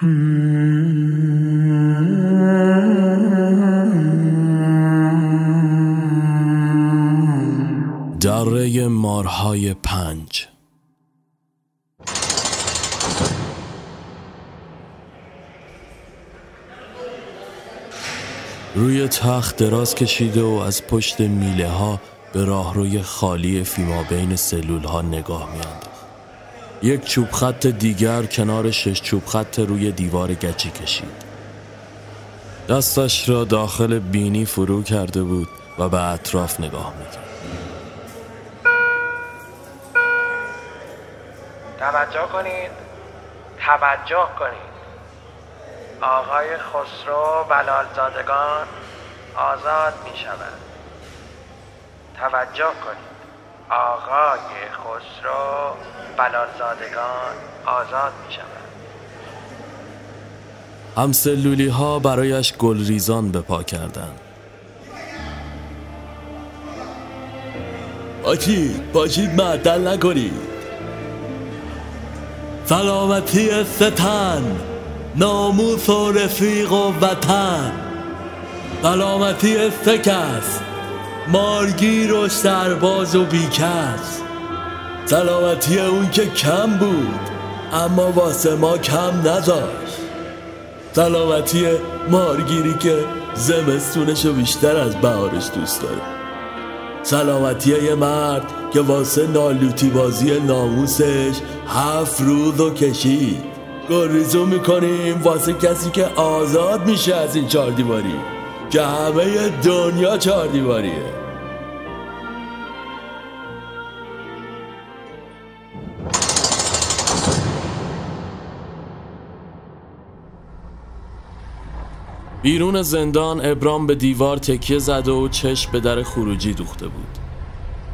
دره مارهای پنج. روی تخت دراز کشیده و از پشت میله ها به راهروی خالی فیما بین سلول ها نگاه میانداخت. یک چوب خط دیگر کنار شش چوب خط روی دیوار گچی کشید. دستش را داخل بینی فرو کرده بود و به اطراف نگاه می‌کرد. توجه کنید. توجه کنید. آقای خسرو بلالزادگان آزاد می شود توجه کنید. آقای خسرو بلالزادگان آزاد می شود همسلولی ها برایش گلریزان به پا کردند. باشید باشید معدل نکنید. سلامتی ستن ناموس و رفیق و وطن. سلامتی سکس مارگیر و سرباز و بیکس. سلامتی اون که کم بود اما واسه ما کم نذاشت. سلامتی مارگیری که زمستونش بیشتر از بهارش دوست داره. سلامتی یه مرد که واسه نالوتی بازی ناموسش هفت روز و کشید. گریزو می‌کنیم واسه کسی که آزاد میشه از این چهار دیواری که همه دنیا چهار دیواریه. بیرون زندان ابرام به دیوار تکیه زده و چشم به در خروجی دوخته بود.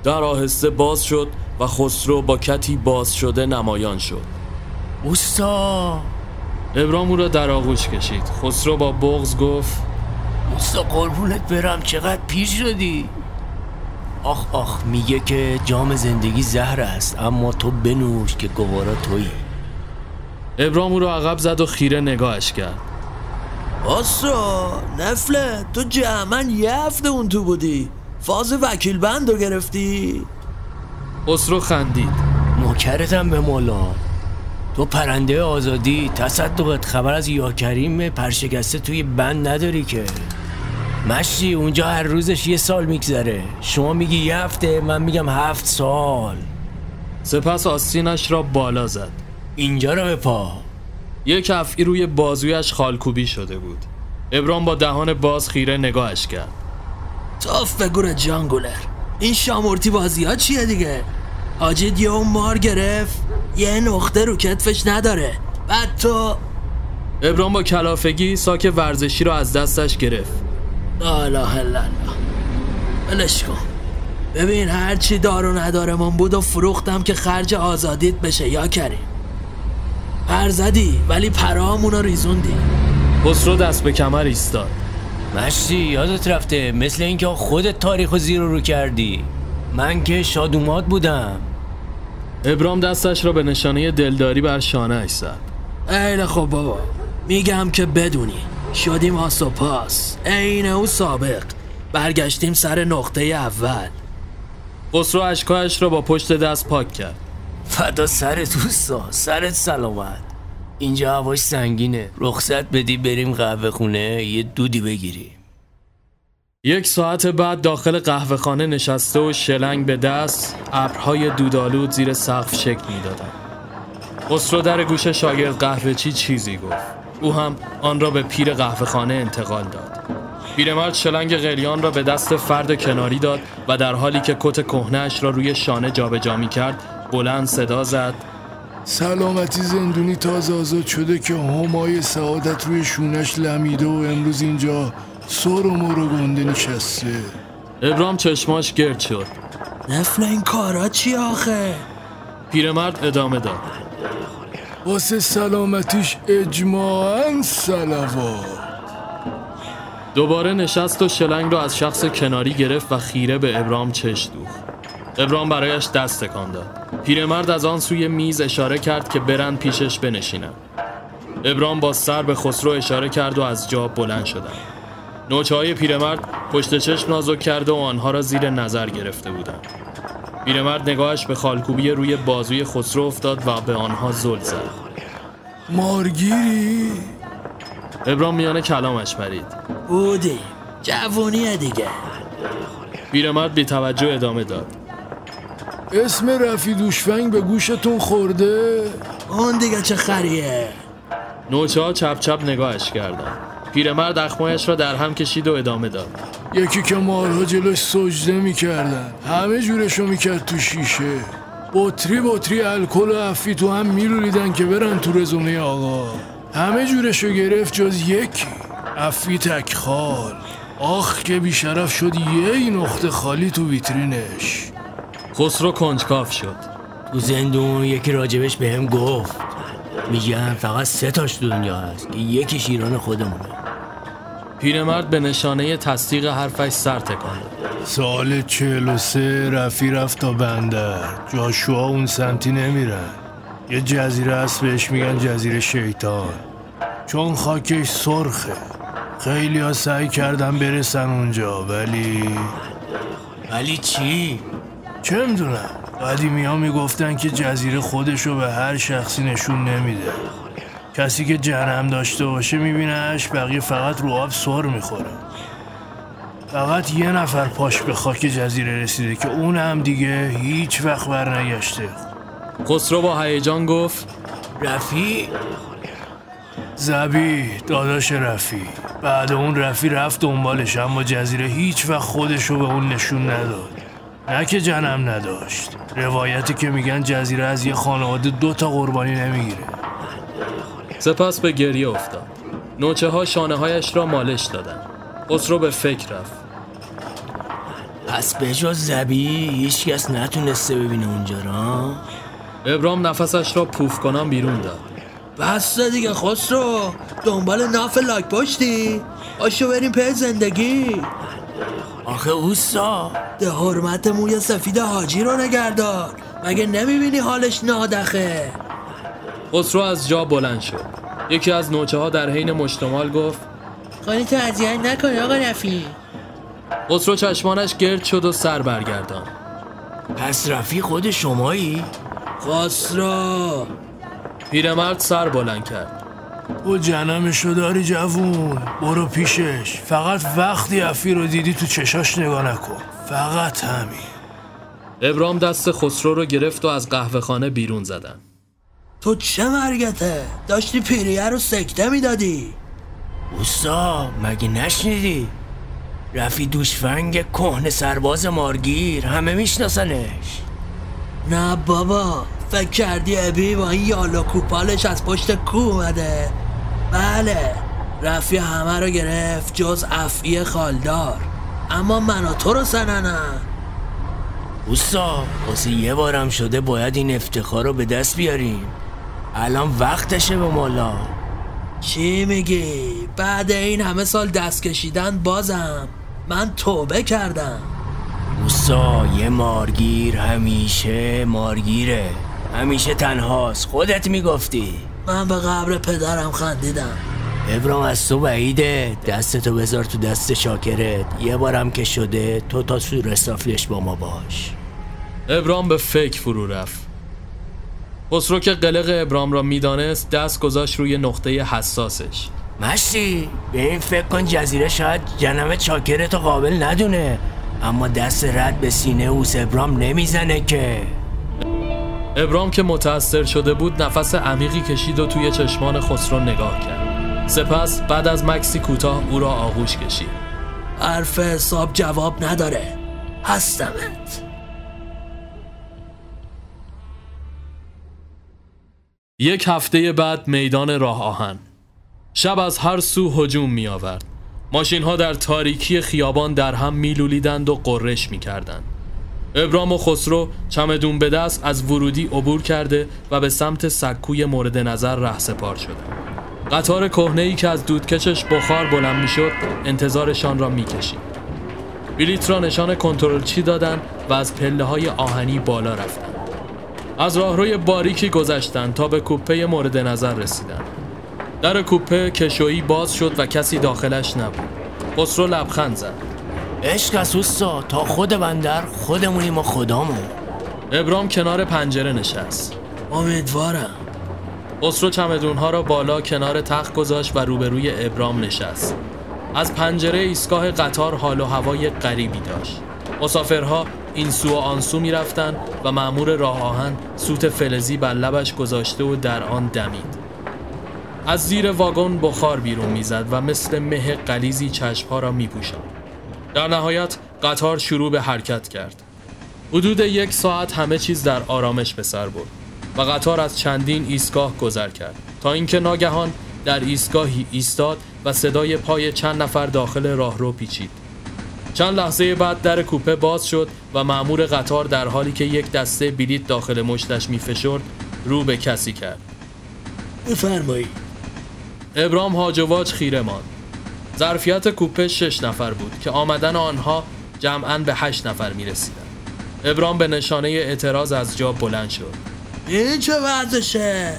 در آهسته باز شد و خسرو با کتی باز شده نمایان شد. اوستا! ابرام او را در آغوش کشید. خسرو با بغز گفت اوستا قربونت برم. چقدر پیر شدی؟ آخ آخ میگه که جام زندگی زهر است اما تو بنوش که گوارا تویی. ابرام او را عقب زد و خیره نگاهش کرد. آسا نفله تو جمعن یه هفته اون تو بودی. فاز وکیل بند رو گرفتی؟ خسرو خندید. نوکرتم به مولا. تو پرنده آزادی تصدقت خبر از یاکریم پرشکسته توی بند نداری که. مشتی اونجا هر روزش یه سال میگذره. شما میگی یه هفته من میگم هفت سال. سپس آستینش را بالا زد. اینجا رو به پا. یک افعی روی بازویش خالکوبی شده بود. ابرام با دهان باز خیره نگاهش کرد. تاف بگور جانگولر. این شامورتی بازی ها چیه دیگه؟ حاجید یه اون مار گرفت. یه نقطه رو کتفش نداره. بعد تو ابرام با کلافگی ساک ورزشی را از دستش گرفت. لا اله الا الله. بلش کن. ببین هرچی دار و نداره من بود و فروختم که خرج آزادیت بشه یا کریم. پر زدی ولی پرامونو ریزوندی. خسرو دست به کمر ایستاد. مشتی یادت رفته مثل اینکه خودت تاریخ و زیر رو کردی. من که شادومات بودم. ابرام دستش را به نشانه دلداری بر شانه زد. ایله خب بابا میگم که بدونی. شدیم آسوپاس عین او سابق. برگشتیم سر نقطه اول. خسرو اشکایش را با پشت دست پاک کرد. فدا سرت دوستا سرت سلامت. اینجا هواش سنگینه. رخصت بدی بریم قهوه خونه یه دودی بگیریم. یک ساعت بعد داخل قهوه خانه نشسته و شلنگ به دست ابرهای دودالود زیر سقف شکل می‌دادند خسرو در گوش شاگرد قهوه چی چیزی گفت. او هم آن را به پیر قهوه خانه انتقال داد. پیرمرد شلنگ قلیان را به دست فرد کناری داد و در حالی که کت کهنهاش را روی شانه جابجا می کرد بلند صدا زد. سلامتی زندونی تازه آزاد شده که همای سعادت روی شونش لمیده و امروز اینجا سر و مر گنده نشسته. ابرام چشماش گرد شد. نفل این کارا چی آخه؟ پیرمرد ادامه داد. واسه سلامتیش اجماعا سلوات دوباره نشست و شلنگ را از شخص کناری گرفت و خیره به ابرام چش دوخت. ابرام برایش دست تکان داد. پیرمرد از آن سوی میز اشاره کرد که برند پیشش بنشینند ابرام با سر به خسرو اشاره کرد و از جا بلند شدند. نوچه های پیرمرد پشت چشم نازک کرده و آنها را زیر نظر گرفته بودند. پیرمرد نگاهش به خالکوبی روی بازوی خسرو افتاد و به آنها زل زد. مارگیری؟ ابرام میان کلامش پرید. بودی جوونیه دیگه. پیرمرد بی توجه ادامه داد. اسم رفی دوشفنگ به گوشتون خورده؟ اون دیگه چه خریه؟ نوچه ها چپ چپ نگاهش کردند پیرمرد اخمایش را در هم کشید و ادامه داد. یکی که مارها جلوش سجده می‌کردن. همه جورشو می‌کرد تو شیشه. بطری بطری الکل و افی تو هم میلولیدن که برن تو رزومه آقا. همه جورشو گرفت جز یکی. افی تکخال. آخ که بیشرف شد یه نقطه خالی تو ویترینش. خسرو کنجکاف شد. تو زندون یکی راجبش بهم گفت. میگن فقط سه تاش دنیا هست که یکیش ایران خودمونه. پیرمرد به نشانه تصدیق حرفش سر تکان داد. سال چهل و سه رفی رفت تا بندر. جاشوا اون سمتی نمیرن. یه جزیره هست بهش میگن جزیره شیطان. چون خاکش سرخه. خیلی ها سعی کردن برسن اونجا ولی ولی چی؟ چه می‌دونم؟ قدیمی ها می‌گفتن که جزیره خودشو به هر شخصی نشون نمیده. کسی که جهنم داشته باشه میبینهش بقیه فقط رو آب سر می‌خوره. فقط یه نفر پاش به خاک جزیره رسیده که اون هم دیگه هیچ وقت برنگشته خسرو با هیجان گفت رفی؟ زبی داداش رفی. بعد اون رفی رفت دنبالش اما جزیره هیچ وقت خودشو به اون نشون نداد. نه که جنم نداشت. روایتی که میگن جزیره از یه خانواده دو تا قربانی نمی‌گیره. سپس به گریه افتاد. نوچه ها شانه هایش را مالش دادند خسرو به فکر رفت. پس به جز زبی هیچ کس نتونسته ببینه اونجا را؟ ابرام نفسش را پوف کنان بیرون داد. بس دیگه خسرو دنبال ناف لاک پشتی. آشو بریم په زندگی. آخه اوستا. ده حرمت موی سفید حاجی رو نگردار مگه نمی‌بینی حالش نادخه؟ خسرو از جا بلند شد. یکی از نوچه ها در حین مشتمال گفت خانی تو اذیت نکنی آقا رفی خسرو چشمانش گرد شد و سر برگردان پس رفی خود شمایی؟ خسرو. پیرمرد سر بلند کرد. او جنمشو داری جوون. برو پیشش. فقط وقتی افی رو دیدی تو چشاش نگاه نکن. فقط همین. ابرام دست خسرو رو گرفت و از قهوه خانه بیرون زدن. تو چه مرگته؟ داشتی پیریه رو سکته می‌دادی. اوستا مگه نشنیدی؟ رفی دوشفنگ کهن سرباز مارگیر همه میشناسنش. نه بابا. فکر کردی ابی با این یالا کوپالش از پشت کو اومده؟ بله. رفی همه رو گرفت جز افعی خالدار. اما من و تو رو سننم. اوستا واسه یه بارم شده باید این افتخار رو به دست بیاریم. الان وقتشه به مالا. چی میگی؟ بعد این همه سال دست کشیدن بازم. من توبه کردم. اوستا یه مارگیر همیشه مارگیره. همیشه تنهاست. خودت می‌گفتی. من به قبر پدرم خندیدم. ابرام از تو بعیده. دستتو بذار تو دست شاکرت. یه بارم که شده تو تا سور استافلش با ما باش. ابرام به فکر فرو رفت. خسرو که قلق ابرام را می‌دانست دست گذاشت روی نقطه حساسش. مشتی به این فکر کن جزیره شاید جنم چاکرتو قابل ندونه. اما دست رد به سینه اوس ابرام نمی‌زنه که. ابرام که متأثر شده بود نفس عمیقی کشید و توی چشمان خسرو نگاه کرد. سپس بعد از مکسی کوتاه او را آغوش کشید. حرف حساب جواب نداره. هستمت. یک هفته بعد میدان راه آهن. شب از هر سو هجوم می آورد ماشین ها در تاریکی خیابان در هم میلولیدند و قررش می کردند. ابرام و خسرو چمدون به دست از ورودی عبور کرده و به سمت سکوی مورد نظر رهسپار شدند. قطار کهنه‌ای که از دودکشش بخار بلند می‌شد انتظارشان را می‌کشید. بلیت را نشان کنترلچی دادند و از پله های آهنی بالا رفتند از راهروی باریکی گذشتند تا به کوپه مورد نظر رسیدند در کوپه کشویی باز شد و کسی داخلش نبود. خسرو لبخند زد. عشق از اوستا تا خود بندر خودمونیم و خدامون. ابرام کنار پنجره نشست. امیدوارم. خسرو چمدونها را بالا کنار تخت گذاشت و روبروی ابرام نشست. از پنجره ایستگاه قطار حال و هوای غریبی داشت. مسافرها این سو و آن سو می‌رفتند و مأمور راه آهن سوت فلزی بر لبش گذاشته و در آن دمید. از زیر واگن بخار بیرون می‌زد و مثل مه قلیزی چشمها را میپوشاند. در نهایت قطار شروع به حرکت کرد. حدود یک ساعت همه چیز در آرامش به سر برد و قطار از چندین ایستگاه گذر کرد تا اینکه ناگهان در ایستگاهی ایستاد و صدای پای چند نفر داخل راهرو پیچید. چند لحظه بعد در کوپه باز شد و مأمور قطار در حالی که یک دسته بلیط داخل مشتش میفشرد رو به کسی کرد. بفرمایید ابرام هاجواج خیره ماند. ظرفیت کوپه شش نفر بود که آمدن آنها جمعا به هشت نفر می رسیدن. ابرام به نشانه اعتراض از جا بلند شد. این چه ورزشه؟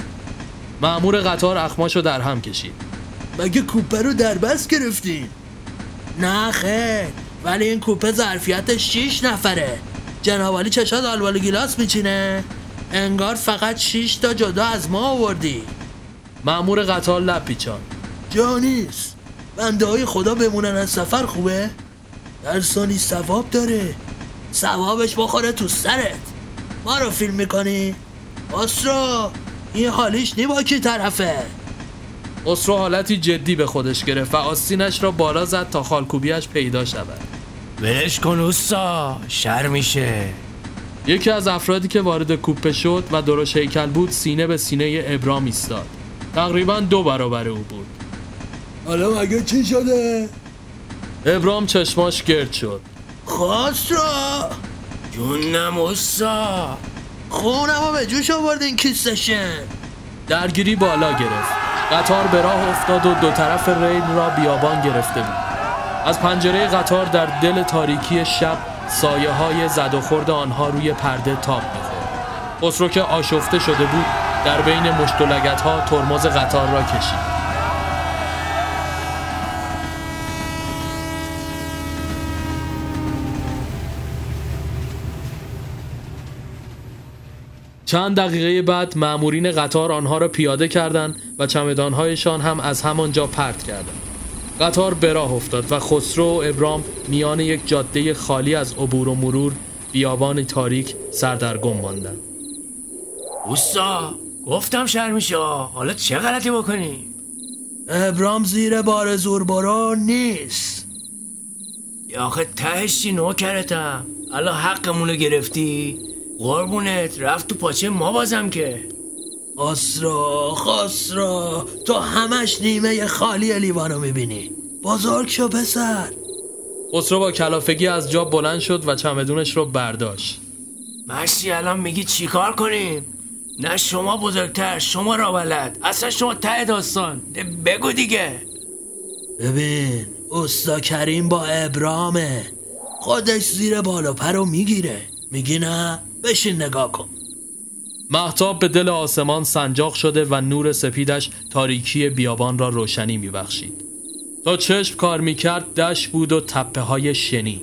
مأمور قطار اخماشو در هم کشید. مگه کوپه رو در بس گرفتین نه خیر ولی این کوپه ظرفیتش 6 نفره. جنابالی چشات آلوال گیلاس میچینه. انگار فقط 6 تا جدا از ما آوردی. مأمور قطار لب پیچان جا نیست. بنده های خدا بمونن از سفر خوبه؟ در سانی ثواب داره. ثوابش بخوره تو سرت. ما رو فیلم می‌کنی؟ آسرا این حالیش نی با کی طرفه؟ خسرو حالتی جدی به خودش گرفت و آستینش را بالا زد تا خالکوبیش پیدا شود. ولش کن اوستا شر میشه. یکی از افرادی که وارد کوپه شد و درش هیکل بود سینه به سینه ابرام ایستاد. تقریبا دو برابر او بود. حالا مگه چی شده؟ ابرام چشماش گرد شد. خسرو جونم اوستا خونم رو به جوش آوردین کیستشن. درگیری بالا گرفت. قطار به راه افتاد و دو طرف ریل را بیابان گرفته بود. از پنجره قطار در دل تاریکی شب سایه های زد و خورد آنها روی پرده تاب می‌خورد. خسرو که آشفته شده بود در بین مشت و لگدها ترمز قطار را کشید. چند دقیقه بعد مأمورین قطار آنها را پیاده کردند و چمدانهایشان هم از همانجا پرت کردند. قطار به راه افتاد و خسرو و ابرام میان یک جاده خالی از عبور و مرور بیابان تاریک سردرگم ماندند. اوستا گفتم شر میشه. حالا چه غلطی بکنی؟ ابرام زیر بار زور برو نیست. یا آخه تهش چی نوکرتم؟ الان حقمونو گرفتی؟ قربونت رفت تو پاچه ما بازم که. خسرو خسرو تو همش نیمه خالی لیوانو می‌بینی. بزرگ شو پسر. خسرو با کلافگی از جا بلند شد و چمدونش رو برداشت. مشتی الان میگی چیکار کنیم؟ نه شما بزرگتر شما را بلد. اصلا شما ته داستان. ده بگو دیگه. ببین استا کریم با ابرامه. خودش زیر بالا پرو می‌گیره. میگی نه؟ بشین نگاه کن. محتاب به دل آسمان سنجاق شده و نور سپیدش تاریکی بیابان را روشنی میبخشید. تا چشم کار می‌کرد دشت بود و تپه های شنی.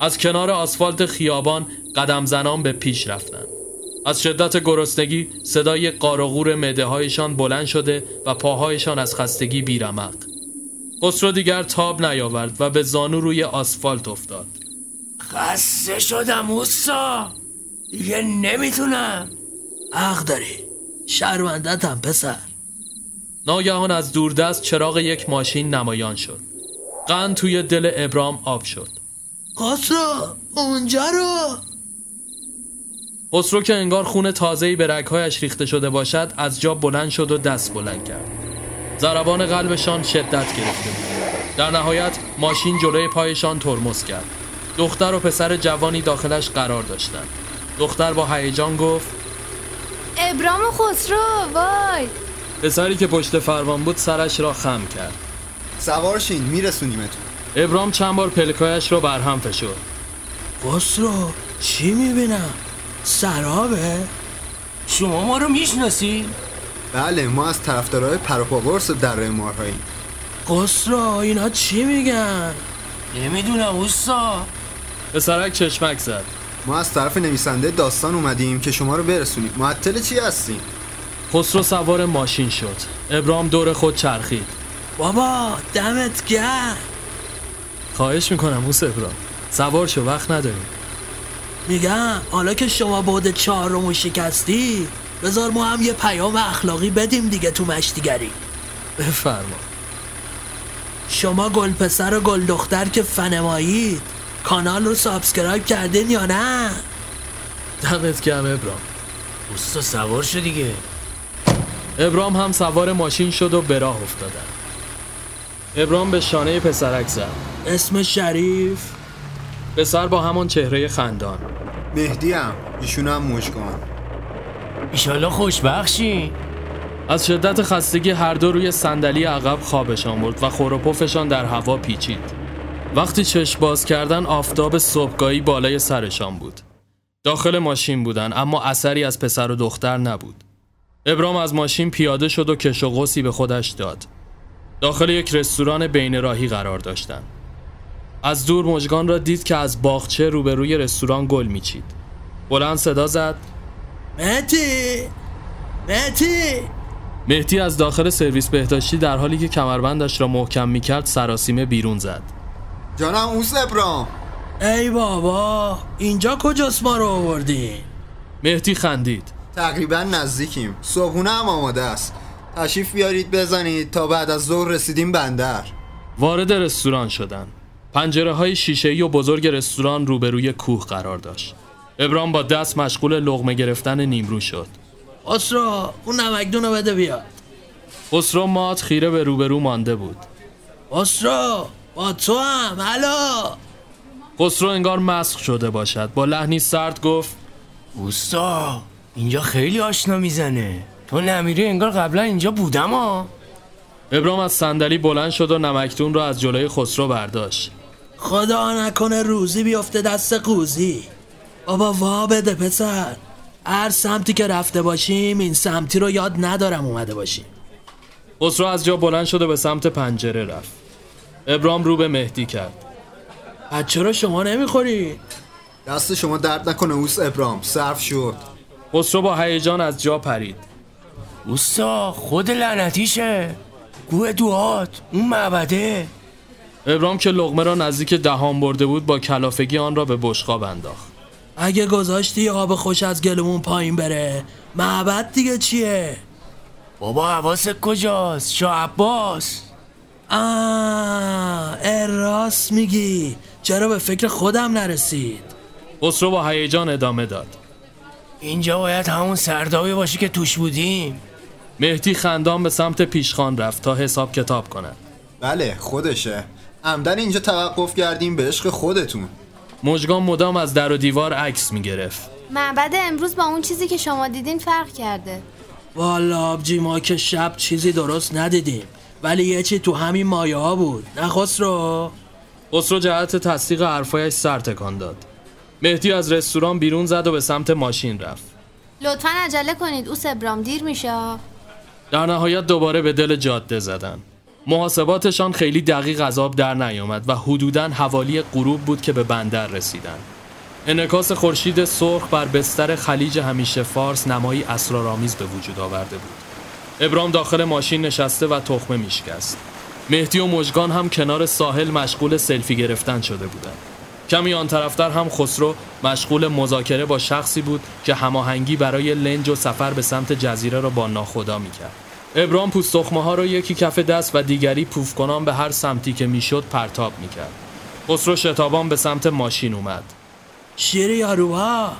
از کنار آسفالت خیابان قدم زنان به پیش رفتند. از شدت گرسنگی صدای قارغور مده هایشان بلند شده و پاهایشان از خستگی بیرمق. خسرو دیگر تاب نیاورد و به زانو روی آسفالت افتاد. خسته شدم اوستا دیگه نمی‌تونم. حق داری. شرمندتم پسر. ناگهان از دوردست چراغ یک ماشین نمایان شد. قند توی دل ابرام آب شد. خسرو اونجا رو. خسرو که انگار خون تازه‌ای به رگهایش ریخته شده باشد از جا بلند شد و دست بلند کرد. ضربان قلبشان شدت گرفته بود. در نهایت ماشین جلوی پایشان ترمز کرد. دختر و پسر جوانی داخلش قرار داشتند. دختر با هیجان گفت ابرام و خسرو وای. پسری که پشت فرمان بود سرش را خم کرد. سوارشین میرسونیمتون. ابرام چند بار پلکایش را برهم فشرد. خسرو چی می‌بینم؟ سرابه؟ شما ما رو می‌شناسی؟ بله ما از طرفدارای پروپاورس در مارهاییم خسرو اینا چی میگن؟ نمی‌دونم اوستا. پسرک چشمک زد. ما از طرف نویسنده داستان اومدیم که شما رو برسونیم. معطل چی هستیم خسرو سوار ماشین شد. ابرام دور خود چرخید. بابا دمت گرم. خواهش می‌کنم موس ابرام سوار شو وقت نداریم. میگم حالا که شما بعد چهارمو شکستی بذار ما هم یه پیام اخلاقی بدیم دیگه تو مشتیگری. بفرما. شما گل پسر و گل دختر که فنمایید. کانال رو subscribe کردین یا نه؟ دمت گرم ابرام. اوستا سوار شو دیگه. ابرام هم سوار ماشین شد و به راه افتادن ابرام به شانه پسرک زد. اسم شریف؟ پسر با همان چهره خندان. مهدی‌ام. ایشون هم مشگان ایشالله خوشبخشی. از شدت خستگی هر دو روی صندلی عقب خوابشان برد و خور و پفشان در هوا پیچید. وقتی چشم باز کردن آفتاب صبحگاهی بالای سرشان بود. داخل ماشین بودن اما اثری از پسر و دختر نبود. ابرام از ماشین پیاده شد و کش و قوسی به خودش داد. داخل یک رستوران بین راهی قرار داشتند از دور مژگان را دید که از باغچه روبروی رستوران گل میچید. بلند صدا زد. مهتی مهتی مهدی از داخل سرویس بهداشتی در حالی که کمربندش را محکم می‌کرد سراسیمه بیرون زد. جانم اوس ابرام ای بابا اینجا کجاست ما رو آوردین مهدی خندید تقریبا نزدیکیم صبحونه هم آماده است تشریف بیارید بزنید تا بعد از ظهر رسیدیم بندر وارد رستوران شدند. پنجره های شیشه‌ای و بزرگ رستوران روبروی کوه قرار داشت. ابرام با دست مشغول لغمه گرفتن نیمرو شد. خسرو اون نمکدون رو بده بیاد خسرو مات خیره به روبرو مانده بود. خسرو با تو هم هلا خسرو انگار مسخ شده باشد. با لحنی سرد گفت اوستا اینجا خیلی آشنا می‌زنه تو نمیری انگار قبلا اینجا بودم ها ابرام از صندلی بلند شد و نمکدون را از جلوی خسرو برداشت. خدا نکنه روزی بیفته دست قوزی بابا وا بده پسر هر سمتی که رفته باشیم این سمتی رو یاد ندارم اومده باشیم خسرو از جا بلند شد و به سمت پنجره رفت. ابرام رو به مهدی کرد. بچه رو شما نمی‌خوری؟ دست شما درد نکنه اوس ابرام صرف شد خسرو با هیجان از جا پرید. اوستا خود لعنتیشه گوه دوات اون معبده ابرام که لغمه را نزدیک دهان برده بود با کلافگی آن را به بشقاب انداخت. اگه گذاشتی آب خوش از گلمون پایین بره معبد دیگه چیه؟ بابا حواست کجاست شاه عباس آه اه، راست میگی. چرا به فکر خودم نرسید. خسرو با هیجان ادامه داد. اینجا باید همون سردابی باشه که توش بودیم. مهدی خندان به سمت پیشخان رفت تا حساب کتاب کند. بله خودشه. عمدن اینجا توقف کردیم به عشق خودتون. مژگان مدام از در و دیوار عکس می گرفت. معبد امروز با اون چیزی که شما دیدین فرق کرده. والا آبجی ما که شب چیزی درست ندیدیم. ولی یه چی تو همین مایه ها بود نه خسرو خسرو جهت تصدیق حرفایش سر تکان داد. مهدی از رستوران بیرون زد و به سمت ماشین رفت. لطفا عجله کنید او ابرام دیر میشه در نهایت دوباره به دل جاده زدن. محاسباتشان خیلی دقیق از آب در نیامد و حدوداً حوالی غروب بود که به بندر رسیدن. انعکاس خورشید سرخ بر بستر خلیج همیشه فارس نمایی اسرارآمیز به وجود آورده بود. ابرام داخل ماشین نشسته و تخمه میشکست. مهدی و مژگان هم کنار ساحل مشغول سلفی گرفتن شده بودند. کمی آن طرفتر هم خسرو مشغول مذاکره با شخصی بود که هماهنگی برای لنج و سفر به سمت جزیره را با ناخدا می‌کرد. ابرام پوستخمه ها را یکی کف دست و دیگری پوف کنان به هر سمتی که می‌شد پرتاب می‌کرد. خسرو شتابان به سمت ماشین اومد. شیری یاروها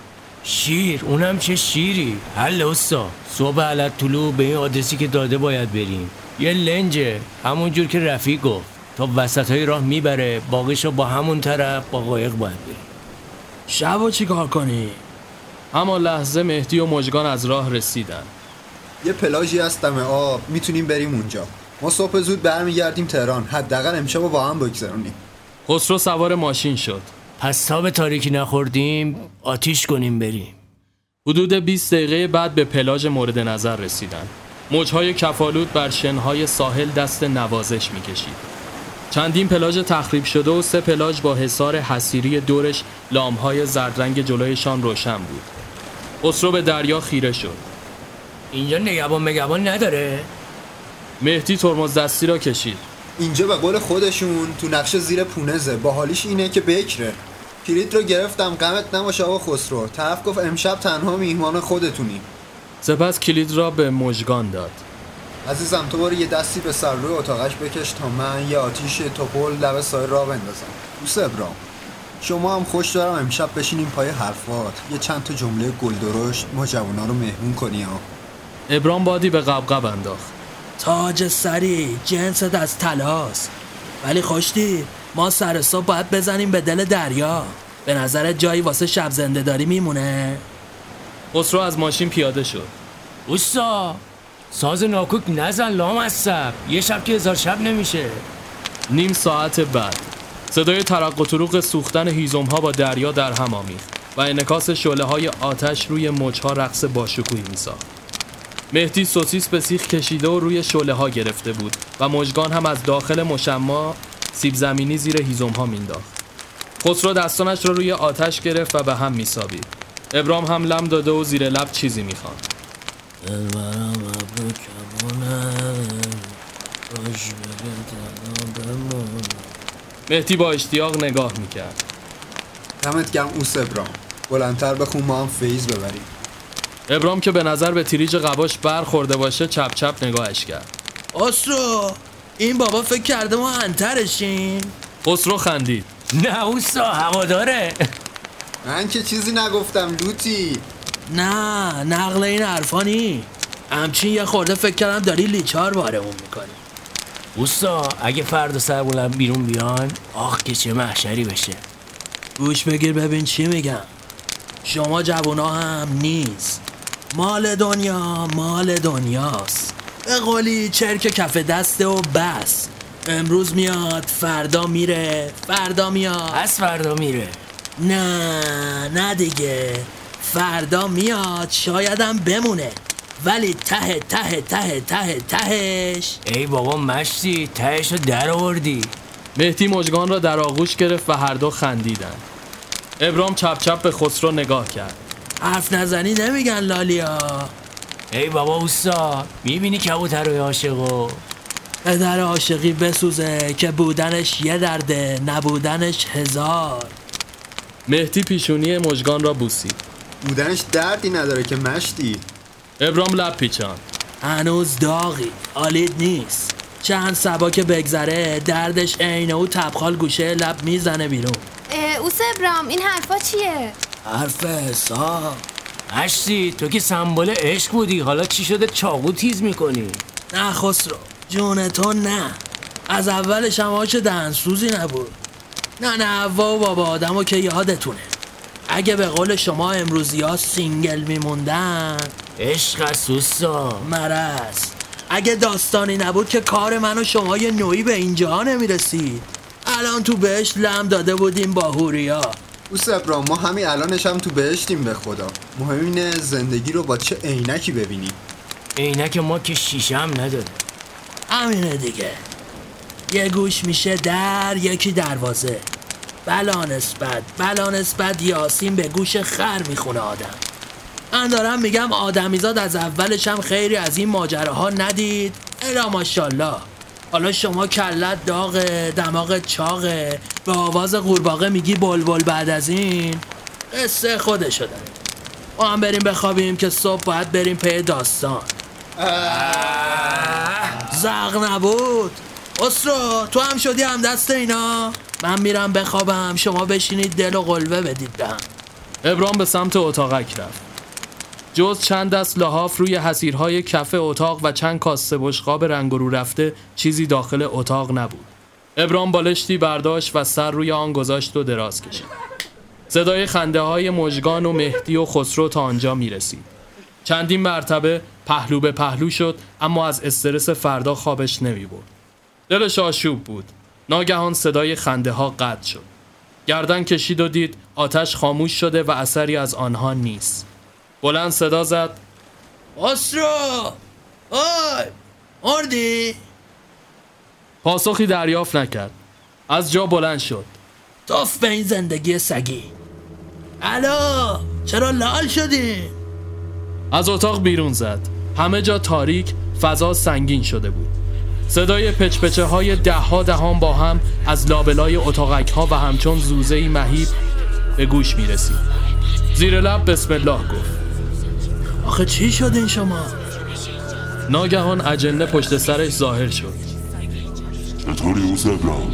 شیر اونم چه شیری؟ حل استا صبح علت طلوع به این آدرسی که داده باید بریم. یه لنجه همونجور که رفیق گفت. تا وسط های راه می‌بره باقیشو با همون طرف با قایق باید بریم. شب و چیکار کنی؟ همان لحظه مهدی و مژگان از راه رسیدن. یه پلاژی هست دم آب. می‌تونیم بریم اونجا. ما صبح زود برمیگردیم تهران. حداقل امشب با هم بگذرونیم. خسرو سوار ماشین شد. پس تا به تاریکی نخوردیم آتیش کنیم بریم. حدود 20 دقیقه بعد به پلاژ مورد نظر رسیدن. موجهای کفالود بر شنهای ساحل دست نوازش می‌کشید. چندین پلاژ تخریب شده و سه پلاژ با حصار حسیری دورش لامهای زردرنگ جلویشان روشن بود. خسرو به دریا خیره شد. اینجا نگبان مگبان نداره؟ مهدی ترمز دستی را کشید. اینجا به قول خودشون تو نقشه زیر پونزه. با حالیش اینه که بکره. کلید رو گرفتم غمت نباشه آقا خسرو. طرف گفت امشب تنها میهمان خودتونی. سپس کلید را به مژگان داد. عزیزم تو برو یه دستی به سر روی اتاقش بکش تا من یه آتیش توپل لب سایه را بندازم. دوست ابرام شما هم خوش دارم امشب بشینیم پای حرفات. یه چند تا جمله گل درشت ما جوانا رو مهمون کنی ها ابرام بادی به قبقب انداخت. تاج سری جنست از تلاست ولی خوشتی ما سر صبح باید بزنیم به دل دریا. به نظر جایی واسه شب زنده داری میمونه. خسرو از ماشین پیاده شد. اوستا ساز ناکوک نزن لام از یه شب که هزار شب نمیشه. نیم ساعت بعد صدای ترق و طروق سوختن هیزم ها با دریا در هم آمیخت و انکاس شعله های آتش روی مچها رقص باشکوهی میساخت. مهدی سوسیس به سیخ کشیده و روی شعله ها گرفته بود و مژگان هم از داخل مشما سیب زمینی زیر هیزم ها مینداخت. خسرو دستانش را روی آتش گرفت و به هم میسابید. ابرام هم لم داده و زیر لب چیزی می‌خواند. مهدی با اشتیاق نگاه می‌کرد. دمت گم اوس ابرام. بلندتر بخون ما هم فیز ببریم. ابرام که به نظر به تیریج قباش برخورده باشه چپ چپ نگاهش کرد. اسرو این بابا فکر کرده ما انترشیم خسرو خندید. نه اوستا هواداره. من که چیزی نگفتم لوتی. نه نقل این حرفا نی همچین یه خورده فکر کردم داری لیچار بارمون می‌کنی. اوستا اگه فردا سر بلند بیرون بیان آخ که چه محشری بشه. گوش بگیر ببین چی میگم. شما جوونا هم نیست. مال دنیا مال دنیاست. به قولی چرک کف دسته و بس. امروز میاد فردا میره فردا میاد. از فردا میره. نه نه دیگه. فردا میاد شایدم بمونه. ولی ته ته ته ته تهش. ای بابا مشتی تهش رو در آوردی. مهدی مژگان را در آغوش گرفت و هر دو خندیدند. ابرام چپ چپ به خسرو نگاه کرد. حرف نزنی نمیگن لالیا. ای بابا اوستا می‌بینی کبوترهای عاشقو پدر عاشقی بسوزه که بودنش یه درده نبودنش هزار. مهدی پیشونی مژگان را بوسید بودنش دردی نداره که مشتی. ابرام لب پیچان هنوز داغی آلید نیست. چند سبا که بگذره دردش عینه و تبخال گوشه لب می‌زنه بیرون. اوس ابرام این حرفا چیه؟ حرف حساب. مشتی تو که سمبل عشق بودی. حالا چی شده؟ چاقو تیز می‌کنی. نه خسرو جون تو نه. از اولش هم آش دهنسوزی نبود. ننه حوا و بابا آدمو که یادتونه. اگه به قول شما امروزی ها single میموندن. عشق اوستا مرضه اگه داستانی نبود که کار من و شما یه نوعی به اینجا نمی‌رسید. الان تو بهش لم داده بودیم با هوریا. اوس ابرام ما همین الانش هم تو بهشتیم به خدا. مهم اینه زندگی رو با چه عینکی ببینی. عینک ما که شیشه هم نداره. همینه دیگه. یه گوش میشه در یکی دروازه. بلا نسبت بلا نسبت یاسین به گوش خر می‌خونه آدم. من دارم میگم آدمیزاد از اولش هم خیری از این ماجراها ندید. الا ماشاءالله. حالا شما کلت داغه دماغ چاقه به آواز قورباغه میگی بلبل بعد از این؟ قصه خودشو داره. ما هم بریم بخوابیم که صبح باید بریم پی داستان. زغ نبود. اسرو تو هم شدی هم دست اینا؟ من میرم بخوابم. شما بشینید دل و قلبه بدید بهم ابرام به سمت اتاقک رفت. جز چند دست لحاف روی حسیرهای کف اتاق و چند کاسه بشقاب رنگ رو رفته چیزی داخل اتاق نبود. ابرام بالشتی برداشت و سر روی آن گذاشت و دراز کشید. صدای خنده های مژگان و مهدی و خسرو تا آنجا می رسید چندین مرتبه پهلو به پهلو شد اما از استرس فردا خوابش نمی برد دلش آشوب بود. ناگهان صدای خنده ها قطع شد. گردن کشید و دید آتش خاموش شده و اثری از آنها نیست. بلند صدا زد. خسرو اوی مردی؟ پاسخی دریافت نکرد. از جا بلند شد. توف به این زندگی سگی. الو! چرا لال شدی؟ از اتاق بیرون زد. همه جا تاریک فضا سنگین شده بود. صدای پچپچه های ده ها دهان با هم از لابلای اتاقک ها و همچون زوزه مهیب به گوش می رسید زیر لب بسم الله گفت. آخه چی شدین شما؟ ناگهان اجنه پشت سرش ظاهر شد. چطوری اوز ابراهیم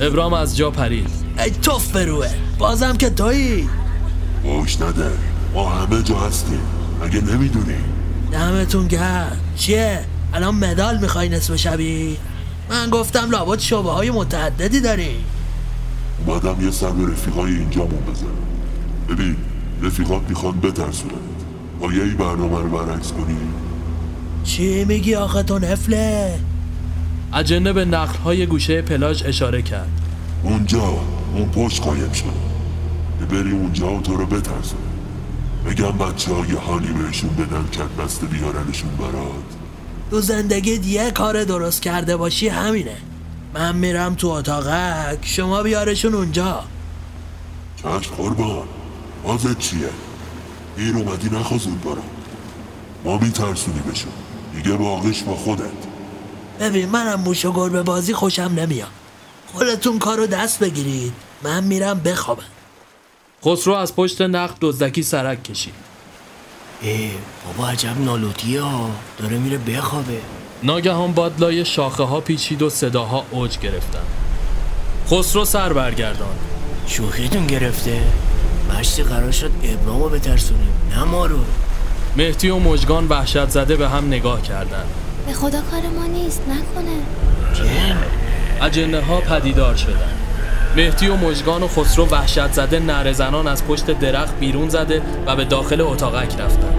ابرام از جا پرید. ای توف بروه بازم که تویی؟ باش نده ما همه جا هستیم. اگه نمی‌دونی. دمتون گرد چیه؟ الان مدال می‌خوای نصف شبی؟ من گفتم لابد شبه های متعددی داری. اومدم یه سر به رفیقای اینجامون بزنم. ببین رفیقات می‌خوان بترسونن با یه برنامه رو برعکس کنی؟ چی میگی آخه تو نفله؟ اجنه به نقل های گوشه پلاژ اشاره کرد. اونجا اون پشت قایم شد. بری اونجا و تو رو بترسون بگم بچه های حالی بهشون بدن کت بسته بیارنشون برات. تو زندگیت یه کار درست کرده باشی همینه. من میرم تو اتاقک شما بیارشون اونجا. چشم قربان بازت چیه؟ این اومدی نخوزون برام ما میترسونی بشون دیگه باقیش با خودت. ببین منم موش و گربه بازی خوشم نمیاد. خودتون کارو دست بگیرید. من میرم بخوابم. خسرو از پشت نقل دزدکی سرک کشید. ای بابا عجب نالوتیه ها. داره میره بخوابه. ناگهان بادلای شاخه ها پیچید و صداها اوج گرفتن. خسرو سر برگردان شوخیتون گرفته؟ مشتی قرار شد ابرامو بترسونیم نه ما رو. مهدی و مجگان وحشت زده به هم نگاه کردند. به خدا کار ما نیست نکنه. جن اجنه ها پدیدار شدند مهدی و مجگان و خسرو وحشت زده نره زنان از پشت درخت بیرون زده و به داخل اتاقک رفتند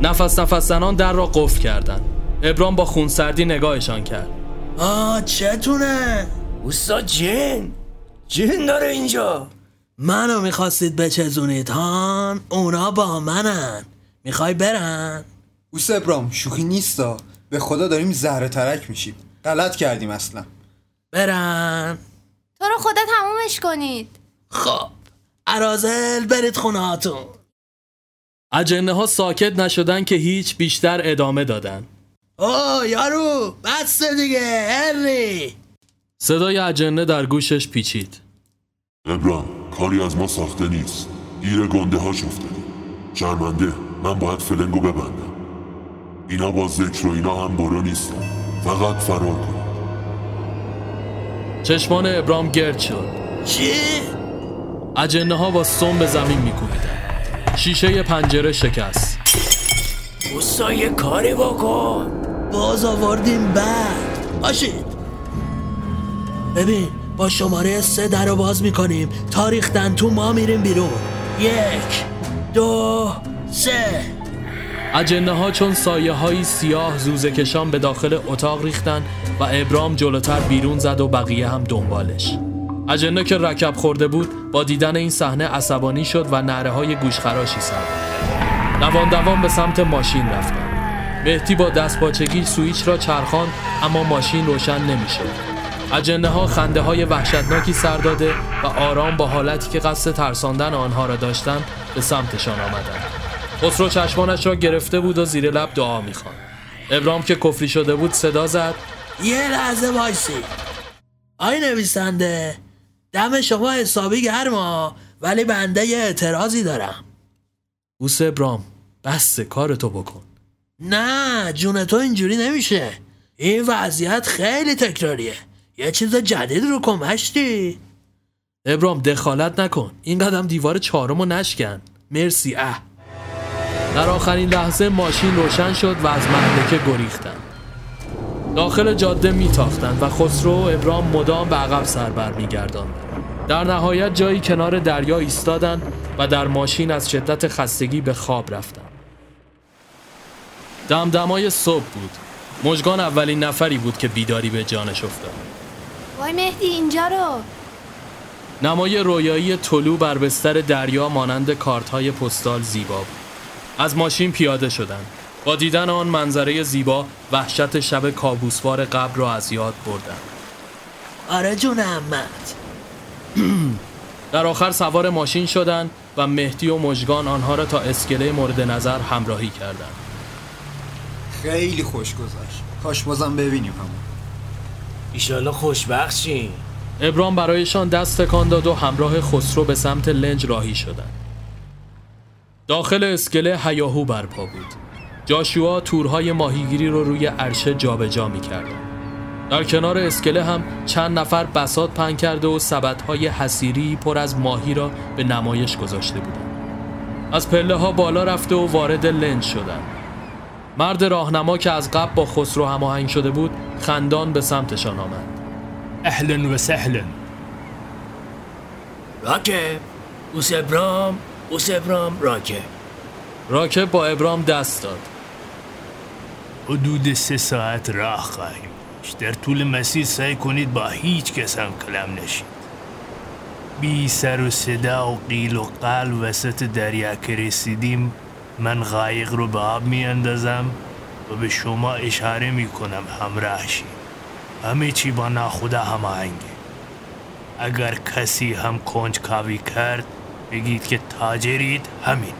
نفس نفس زنان در را قفل کردند ابرام با خونسردی نگاهشان کرد. آه چتونه؟ اوستا جن. جن داره اینجا. منو می‌خواستید بچزونید هان. اونا با منن. می‌خوای برن؟ اوس ابرام شوخی نیستا. به خدا داریم زهره ترک میشیم. غلط کردیم اصلا. برن. تو رو خدا تمومش کنید. خب. ارازل برید خونه هاتون اجنه ها ساکت نشدن که هیچ بیشتر ادامه دادن. اوه یارو بس دیگه هری. صدای اجنه در گوشش پیچید. ابراهیم کاری از ما ساخته نیست. گیر گنده ها افتادیم شرمنده من باید فلنگو ببندم. اینا با ذکر و اینا هم برو نیستن. فقط فرار کن. چشمان ابرام گرد شد. چی؟ اجنه ها با سم به زمین میکوبیدن. شیشه پنجره شکست. اوستا یه کاری بکن. باز آوردیم بعد. باشید ببین با شماره سه در رو باز می‌کنیم. تا ریختن تو ما میریم بیرون. یک دو سه. اجنه ها چون سایه های سیاه زوزه کشان به داخل اتاق ریختن و ابرام جلوتر بیرون زد و بقیه هم دنبالش. اجنه که رکب خورده بود با دیدن این صحنه عصبانی شد و نره های گوشخراشی سر دوان دوان به سمت ماشین رفتن. مهدی با دست پاچگی سویچ را چرخاند اما ماشین روشن نمی‌شد. اجنه ها خنده های وحشتناکی سر داده و آرام با حالتی که قصد ترساندن آنها را داشتند به سمتشان آمدند. خسرو چشمانش را گرفته بود و زیر لب دعا می‌خواند. ابرام که کفری شده بود صدا زد. یه لحظه وایسی. آی نویسنده دم شما حسابی گرما ولی بنده یه اعتراضی دارم. بوس ابرام بس کارتو بکن. نه جون تو اینجوری نمیشه. این وضعیت خیلی تکراریه. یه چیز جدید رو کمشتی ابرام دخالت نکن. این قدم دیوار چهارمو نشکن. مرسی اه. در آخرین لحظه ماشین روشن شد و از محلکه گریختند داخل جاده میتاختند و خسرو و ابرام مدام به عقب سر بر میگرداند. در نهایت جایی کنار دریا ایستادند و در ماشین از شدت خستگی به خواب رفتند دمدمای صبح بود. مژگان اولین نفری بود که بیداری به جانش افتاد. وای مهدی اینجا رو نمای رویایی طلوع بر بستر دریا مانند کارت های پستال زیبا بود از ماشین پیاده شدند. با دیدن آن منظره زیبا وحشت شب کابوسوار قبل را از یاد بردند. آره جون احمد در آخر سوار ماشین شدند و مهدی و مژگان آنها را تا اسکله مورد نظر همراهی کردند. خیلی خوش گذشت کاش بازم ببینیم همون ایشالا خوشبخت شین ابرام برایشان دست تکان داد و همراه خسرو به سمت لنج راهی شدند. داخل اسکله هیاهو برپا بود. جاشوا تورهای ماهیگیری رو روی عرشه جابجا می‌کردند. در کنار اسکله هم چند نفر بسات پهن کرده و سبدهای حسیری پر از ماهی را به نمایش گذاشته بودند. از پله ها بالا رفته و وارد لنج شدند. مرد راهنما که از قبل با خسرو هماهنگ شده بود خندان به سمتشان آمد. اهلا و سهلا راکب اوس ابرام اوس ابرام راکب راکب با ابرام دست داد. حدود سه ساعت راه خواهیم. در طول مسیر سعی کنید با هیچ کس هم کلم نشید بی سر و صدا و قیل و قل وسط دریا که رسیدیم من قایق رو به آب می اندازم و به شما اشاره می کنم همراه همه چی با ناخدا هماهنگه اگر کسی هم کنج کاوی کرد بگید که تاجرید همین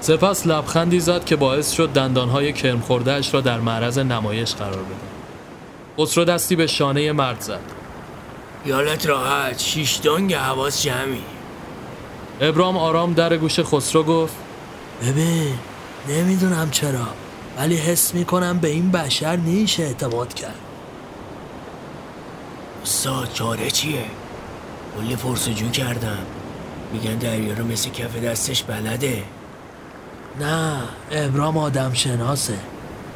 سپس لبخندی زد که باعث شد دندانهای کرم خوردهش را در معرض نمایش قرار بده. خسرو دستی به شانه مرد زد. یالت راحت شیش دنگ حواس جمعی ابرام آرام در گوش خسرو گفت ببین نمی‌دونم چرا ولی حس می‌کنم به این بشر نیشه اعتماد کرد. استاد چاره چیه؟ کلی پرسجو کردم. میگن دریا رو مثل کف دستش بلده. نه ابرام آدم شناسه.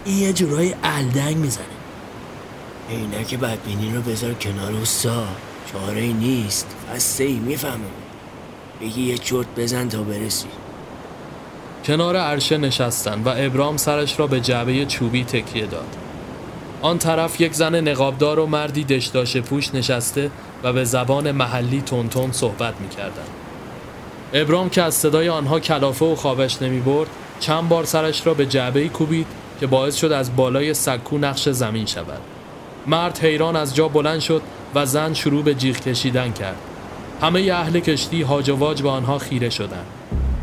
این یه جورایی الدنگ می‌زنه. عینک بدبینی رو بذار کنار استاد. چاره ای نیست. خسته ای می‌فهمه. بگی یه چرت بزن تا برسی. کنار عرشه نشستن و ابرام سرش را به جعبه چوبی تکیه داد. آن طرف یک زن نقابدار و مردی دشداش پوش نشسته و به زبان محلی تونتون صحبت می کردن. ابرام که از صدای آنها کلافه و خوابش نمی برد چند بار سرش را به جعبه کوبید که باعث شد از بالای سکو نقش زمین شود. مرد حیران از جا بلند شد و زن شروع به جیغ کشیدن کرد. همه اهل کشتی هاج و به آنها خیره شدند.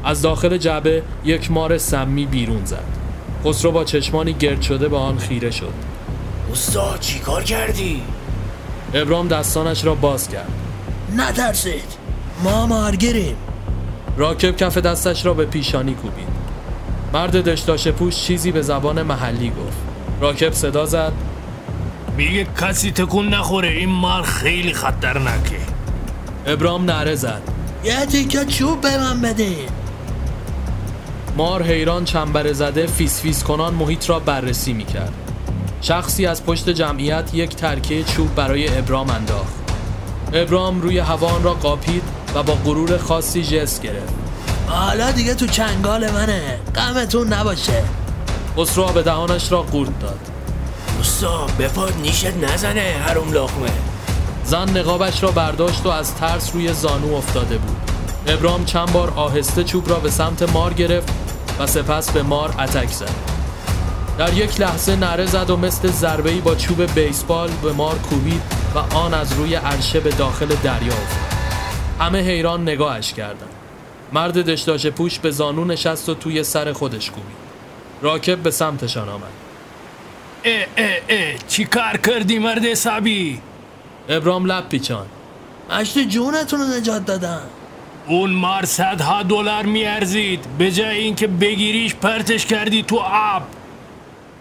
از داخل جعبه یک مار سمی بیرون زد. خسرو با چشمانی گرد شده به آن خیره شد. استاد چی کار کردی؟ ابرام دستانش را باز کرد. نترسید ما مارگیریم راکب کف دستش را به پیشانی کوبید. مرد دشداش پوش چیزی به زبان محلی گفت. راکب صدا زد. میگه کسی تکون نخوره این مار خیلی خطرناکه ابرام نره زد. یه تیکه چوب به من بدین مار حیران چنبر زده فیس فیس کنان محیط را بررسی می کرد. شخصی از پشت جمعیت یک ترکه چوب برای ابرام انداخت. ابرام روی هوا آن را قاپید و با غرور خاصی جست گرفت. حالا دیگه تو چنگال منه غمتون نباشه خسرو به دهانش را قورت داد. استاد بپاد نیشت نزنه حروم لقمه زن نقابش را برداشت و از ترس روی زانو افتاده بود. ابرام چند بار آهسته چوب را به سمت مار گرفت و سپس به مار اتک زد. در یک لحظه نره زد و مثل ضربه‌ای با چوب بیسبال به مار کوبید و آن از روی عرشه به داخل دریا افتاد. همه حیران نگاهش کردند. مرد دشداش پوش به زانو نشست و توی سر خودش کوبید. راکب به سمتشان آمد. اه اه اه چی کار کردی مرد حسابی ابرام لب پیچان. مشت جونتون رو نجات دادم اون مار صدها دلار میارزید به جای اینکه بگیریش پرتش کردی تو آب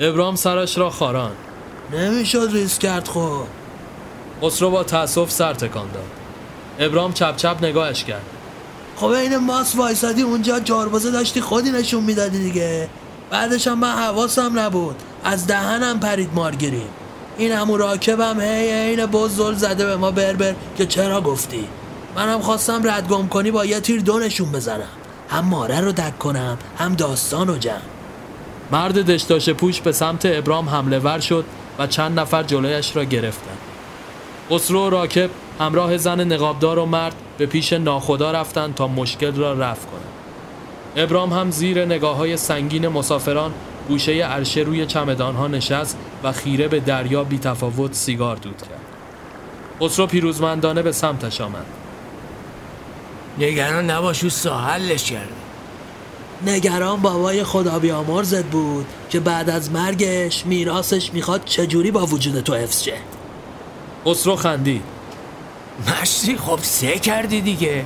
ابرام سرش را خاران. نمی‌شد ریسک کرد خب خسرو با تأسف سر تکان داد. ابرام چپ چپ نگاهش کرد. خب این ماس وایسادی اونجا جاربازه داشتی خودی نشون می‌دادی دیگه بعدش هم من حواسم نبود از دهنم پرید مارگیریم این همون راکبم هی این بزل زده به ما بربر که چرا گفتی منم خواستم ردگم کنی با یه تیر دو نشون بزنم هم ماره رو دک کنم هم داستان و جمع مرد دشداش پوش به سمت ابرام حمله ور شد و چند نفر جلویش را گرفتند. خسرو و راکب همراه زن نقابدار و مرد به پیش ناخدا رفتند تا مشکل را رفع کنند. ابرام هم زیر نگاه های سنگین مسافران گوشه عرشه روی چمدان ها نشست و خیره به دریا بی تفاوت سیگار دود کرد. خسرو پیروزمندانه به سمتش آمد. نگران نباش اوستا حلش کرد نگران بابای خدا بیامرزت بود که بعد از مرگش میراثش می‌خواد چجوری با وجود تو حفظ شه؟ خسرو خندید. مشتی خب سه کردی دیگه.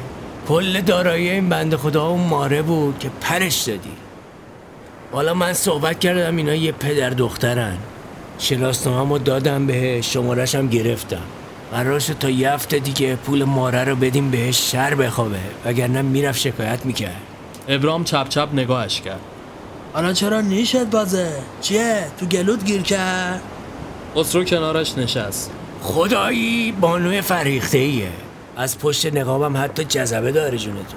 کل دارایی این بنده خدا اون ماره بود که پرش دادی. حالا من صحبت کردم اینا یه پدر دخترن. شناسنامه دادم بهش شمارش هم گرفتم. قرار شد تا یه هفته دیگه پول ماره رو بدیم بهش شر بخوابه. وگرنه می‌رفت شکایت می‌کرد. ابرام چپ چپ نگاهش کرد. حالا چرا نیشت بازه؟ چیه؟ تو گلوت گیر کرد؟ خسرو کنارش نشست. خدایی بانوی فریخته ایه از پشت نقابم حتی جذبه داره جون تو.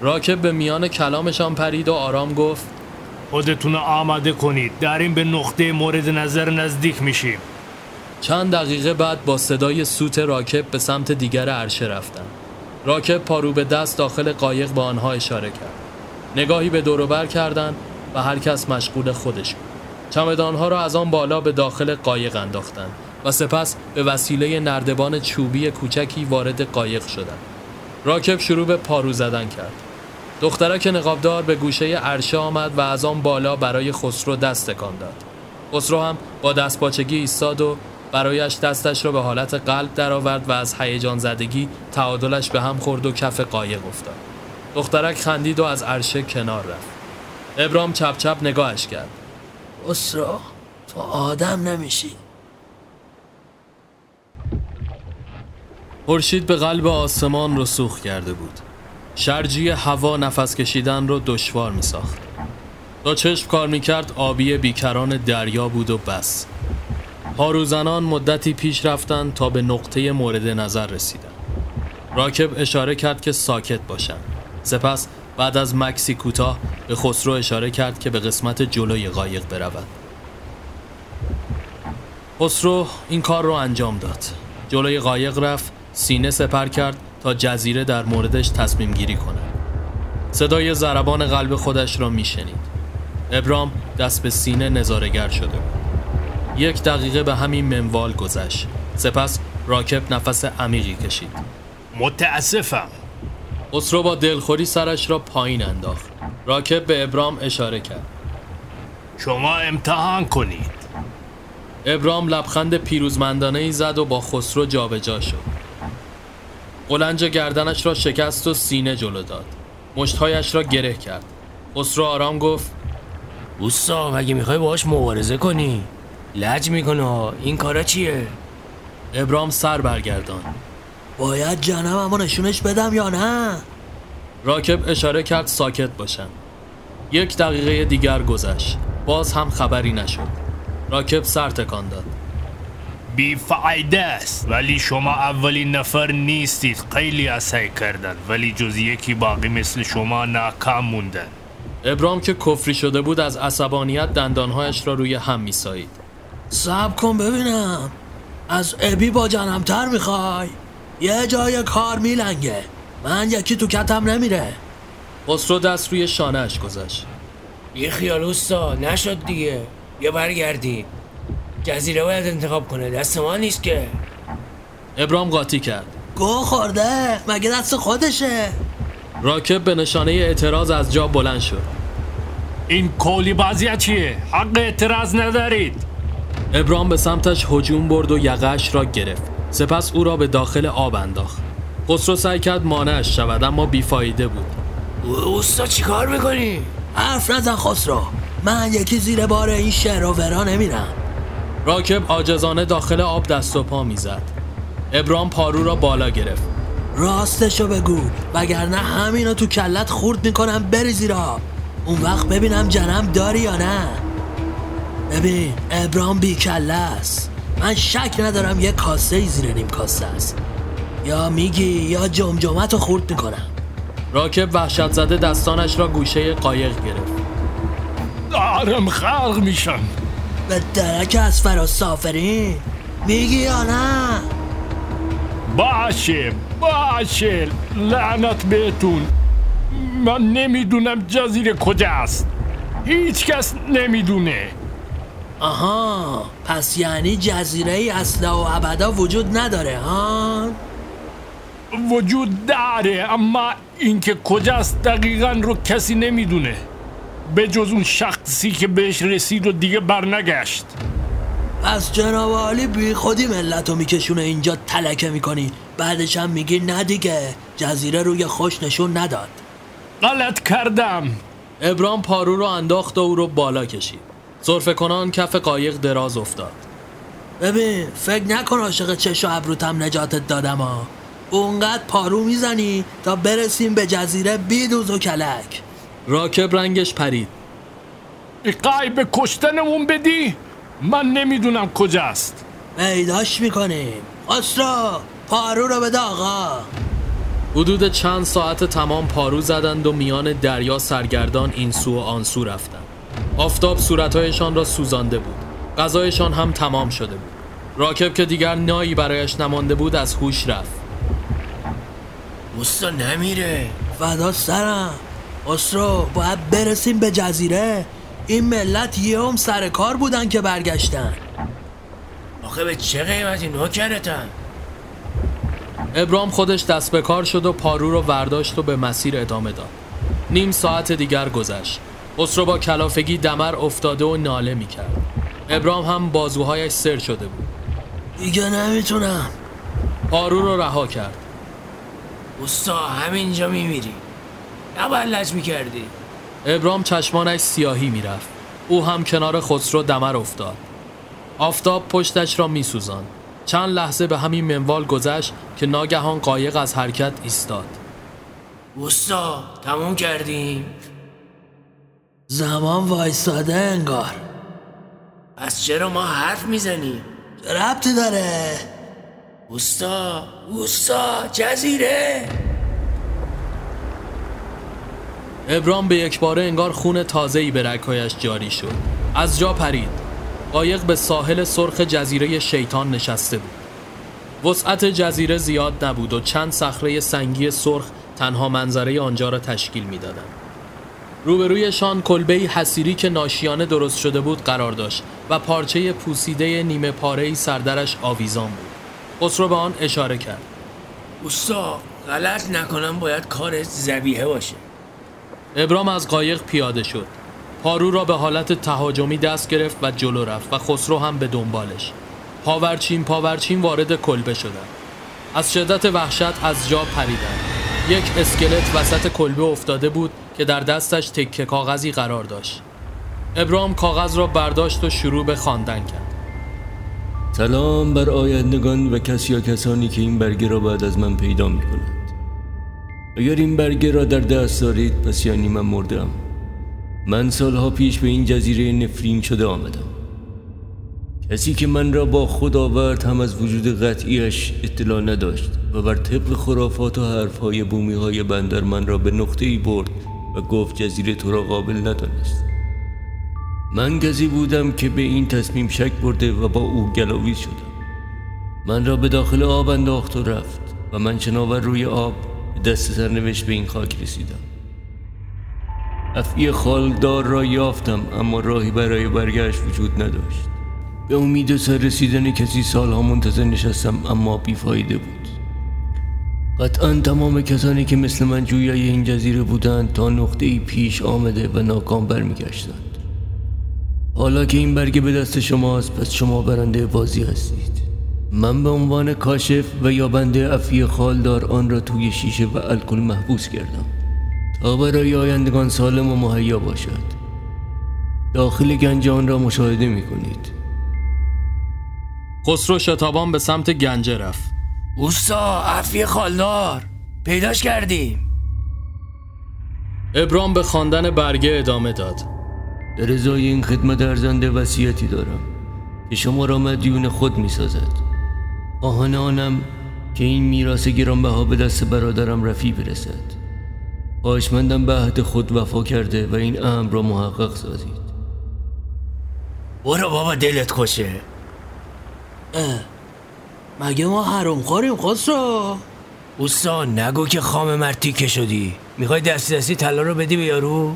راکب به میان کلامشان پرید و آرام گفت خودتون رو آماده کنید. داریم به نقطه مورد نظر نزدیک میشیم. چند دقیقه بعد با صدای سوت راکب به سمت دیگر عرشه رفتن. راکب پارو به دست داخل قایق با آنها اشاره کرد. نگاهی به دوروبر کردند و هر کس مشغول خودش بود. چمدانها را از آن بالا به داخل قایق انداختند و سپس به وسیله نردبان چوبی کوچکی وارد قایق شدند. راکب شروع به پارو زدن کرد. دخترک نقابدار به گوشه عرشه آمد و از آن بالا برای خسرو دست تکان داد. خسرو هم با دستپاچگی ایستاد و برایش دستش را به حالت قلب درآورد و از هیجان زدگی تعادلش به هم خورد و کف قایق افتاد. دخترک خندید و از عرشه کنار رفت. ابرام چپ چپ نگاهش کرد. اسرا تو آدم نمیشی خورشید به قلب آسمان رسوخ کرده بود. شرجی هوا نفس کشیدن رو دشوار می ساخت. تا چشم کار می کرد آبی بیکران دریا بود و بس. هاروزنان مدتی پیش رفتند تا به نقطه مورد نظر رسیدند. راکب اشاره کرد که ساکت باشند. سپس بعد از مکسی کوتاه به خسرو اشاره کرد که به قسمت جلوی قایق برود. خسرو این کار رو انجام داد. جلوی قایق رفت، سینه سپر کرد تا جزیره در موردش تصمیم گیری کند. صدای ضربان قلب خودش را میشنید. ابرام دست به سینه نظارگر شده بود. یک دقیقه به همین منوال گذشت. سپس راکب نفس عمیقی کشید. متاسفم خسرو با دلخوری سرش را پایین انداخت. راکب به ابرام اشاره کرد. شما امتحان کنید ابرام لبخند پیروزمندانه ای زد و با خسرو جابجا شد. قلنج گردنش را شکست و سینه جلو داد. مشتهایش را گره کرد. خسرو آرام گفت اوستا مگه می‌خوای باهاش مبارزه کنی لج می‌کنه این کارا چیه ابرام سر برگردان. باید جنم اما نشونش بدم یا نه راکب اشاره کرد ساکت باشن. یک دقیقه دیگر گذشت. باز هم خبری نشد. راکب سر تکان داد. بیفایده است ولی شما اولین نفر نیستید خیلی اسای کردن ولی جز یکی باقی مثل شما ناکام موندن ابرام که کفری شده بود از عصبانیت دندانهایش را روی هم میسایید. صبر کن ببینم. از ابی با جنمتر می‌خوای؟ یه جای کار میلنگه. من یکی تو کتم نمیره. خسرو دست روی شانهش گذاشت. یه خیال اوستا نشد دیگه. یا برگردی. جزیره باید انتخاب کنه. دست ما نیست که. ابرام قاطی کرد. گو خورده. مگه دست خودشه؟ راکب به نشانه اعتراض از جا بلند شد. این کولی بازی چیه؟ حق اعتراض ندارید. ابرام به سمتش هجوم برد و یقش را گرفت. سپس او را به داخل آب انداخت. خسرو سعی کرد مانعش شود اما بیفایده بود. اوستا چیکار می‌کنی حرف نزن خسرو من یکی زیر بار این شعر و ورا نمیرم راکب عاجزانه داخل آب دست و پا می‌زد. ابرام پارو را بالا گرفت. راستشو بگو وگرنه همینو تو کلت خورد می‌کنم بری زیر آب اون وقت ببینم جنم داری یا نه ببین ابرام بی کله است. من شک ندارم یه کاسه ای زیر نیم کاسه است. یا میگی یا جمجمت رو خورد می‌کنم. راکب وحشت زده دستانش را گوشه قایق گرفت. دارم خلق میشم. به درک از فراسافرین میگی یا نه؟ باشه باشه لعنت بهتون. من نمی‌دونم جزیره کجاست. هیچ کس نمی‌دونه. آها پس یعنی جزیره ای اصلا و ابدا وجود نداره ها؟ وجود داره اما اینکه کجاست دقیقا رو کسی نمی‌دونه. به جز اون شخصی که بهش رسید و دیگه برنگشت. پس جناب عالی بی خودی ملت رو میکشونه اینجا تلکه می‌کنی. بعدش هم میگی نه دیگه جزیره روی خوش نشون نداد. غلط کردم. ابرام پارو رو انداخت و او رو بالا کشید. صرف کنان کف قایق دراز افتاد. ببین فکر نکن عاشق چش و ابروتم نجاتت دادم ها اونقدر پارو می‌زنی تا برسیم به جزیره بیدوز و کلک. راکب رنگش پرید. قای به کشتنمون بدی؟ من نمی‌دونم کجاست. پیداش می‌کنیم اسرا پارو رو بده آقا. حدود چند ساعت تمام پارو زدند و میان دریا سرگردان این سو و آن سو رفتند. آفتاب صورتهایشان را سوزانده بود. غذایشان هم تمام شده بود. راکب که دیگر نایی برایش نمانده بود از هوش رفت. اوستا نمیره. فدا سرم. اسرو باید برسیم به جزیره. این ملت یه هم سر کار بودن که برگشتن. آخه به چه قیمتی؟ نوکرتن ابرام خودش دست به کار شد و پارو رو ورداشت و به مسیر ادامه داد. نیم ساعت دیگر گذشت. خسرو با کلافگی دمر افتاده و ناله می‌کرد. ابرام هم بازوهایش سر شده بود. دیگه نمی‌تونم. پارو رو رها کرد. اوستا همینجا میمیری. نباید لج می‌کردی. ابرام چشمانش سیاهی می‌رفت. او هم کنار خسرو دمر افتاد. آفتاب پشتش را میسوزاند. چند لحظه به همین منوال گذشت که ناگهان قایق از حرکت ایستاد. اوستا تموم کردیم. زمان وایساده انگار. پس چرا ما حرف می‌زنیم؟ ربطی داره؟ اوستا اوستا جزیره! ابرام به یک باره انگار خون تازه‌ای به رگهایش جاری شد. از جا پرید. قایق به ساحل سرخ جزیره شیطان نشسته بود. وسعت جزیره زیاد نبود و چند صخره سنگی سرخ تنها منظره آنجا را تشکیل می‌دادند. روبرویشان کلبه حسیری که ناشیانه درست شده بود قرار داشت و پارچه پوسیده نیمه پاره سردرش آویزان بود. خسرو به آن اشاره کرد. اوستا غلط نکنم باید کارش زبیحه باشه ابرام از قایق پیاده شد. پارو را به حالت تهاجمی دست گرفت و جلو رفت و خسرو هم به دنبالش. پاورچین پاورچین وارد کلبه شدند. از شدت وحشت از جا پریدند. یک اسکلت وسط کلبه افتاده بود که در دستش تکه کاغذی قرار داشت. ابرام کاغذ را برداشت و شروع به خواندن کرد. سلام بر آیندگان و کسی یا کسانی که این برگه را بعد از من پیدا می کند اگر این برگه را در دست دارید پس یعنی من مردم من سالها پیش به این جزیره نفرین شده آمدم کسی که من را با خود آورد هم از وجود قطعیش اطلاع نداشت و بر طبق خرافات و حرفهای بومی های بندر من را به نقطه ای برد و گفت جزیره تو را قابل ندانست. من کسی بودم که به این تصمیم شک برده و با او گلاویز شدم. من را به داخل آب انداخت و رفت و من شناور روی آب به دست سرنوشت به این خاک رسیدم. افعی خالدار را یافتم اما راهی برای برگشت وجود نداشت. به امید سر رسیدن کسی سالها منتظر نشستم اما بیفایده بود. قطعا تمام کسانی که مثل من جویای این جزیره بودند تا نقطه ای پیش آمده و ناکام برمیگشتند. حالا که این برگه به دست شماست پس شما برنده بازی هستید. من به عنوان کاشف و یا بنده افی خالدار آن را توی شیشه و الکل محبوس کردم. تا برای آیندگان سالم و مهیا باشد. داخل گنج آن را مشاهده می کنید خسرو شتابان به سمت گنجه رفت. اوستا عفی خالدار. پیداش کردیم. ابرام به خواندن برگه ادامه داد. در ازای این خدمت ارزنده وصیتی دارم که شما را مدیون خود می سازد خواهان آنم که این میراث گرانبها به دست برادرم رفی برسد. خواهشمندم به عهد خود وفا کرده و این امر را محقق سازید. برو بابا دلت خوشه. اه. مگه ما حروم خوریم خسرو؟ اوستا نگو که خام مرتیکه شدی. می‌خوای دستی دستی طلا رو بدی به یارو؟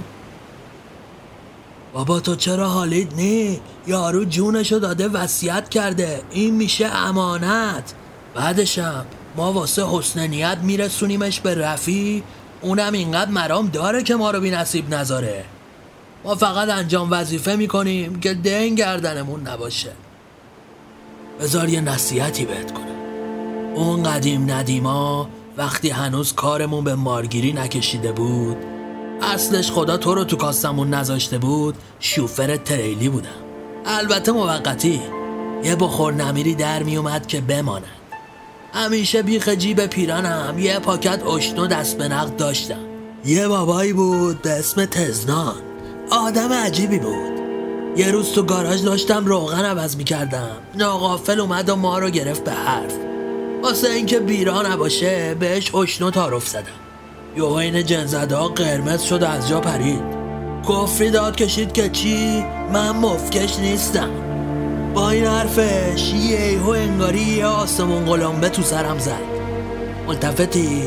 بابا تو چرا حالید نی؟ یارو جونشو داده وصیت کرده. این میشه امانت. بعدشم ما واسه حسن نیت میرسونیمش به رفی. اونم اینقدر مرام داره که ما رو بی نصیب نذاره. ما فقط انجام وظیفه می‌کنیم که دین گردنمون نباشه. بذار یه نصیحتی بهت کنم. اون قدیم ندیما وقتی هنوز کارمون به مارگیری نکشیده بود اصلش خدا تو رو تو کاستمون نذاشته بود شوفر تریلی بودم. البته موقتی. یه بخور نمیری در میومد که بماند. همیشه بیخ جیب پیرانم یه پاکت اشنو دست به نقد داشتم. یه بابایی بود به اسم تزنان. آدم عجیبی بود. یه روز تو گاراژ داشتم روغن عوض می‌کردم. ناقافل اومد و ما رو گرفت به حرف. واسه اینکه بیرا نباشه بهش اشنو تعارف زدم. یوه این جنزده ها قرمز شد و از جا پرید. کفری داد کشید که چی؟ من مفکش نیستم. با این حرفش یه ایهو انگاری یه آسمون قلمبه تو سرم زد. ملتفتی.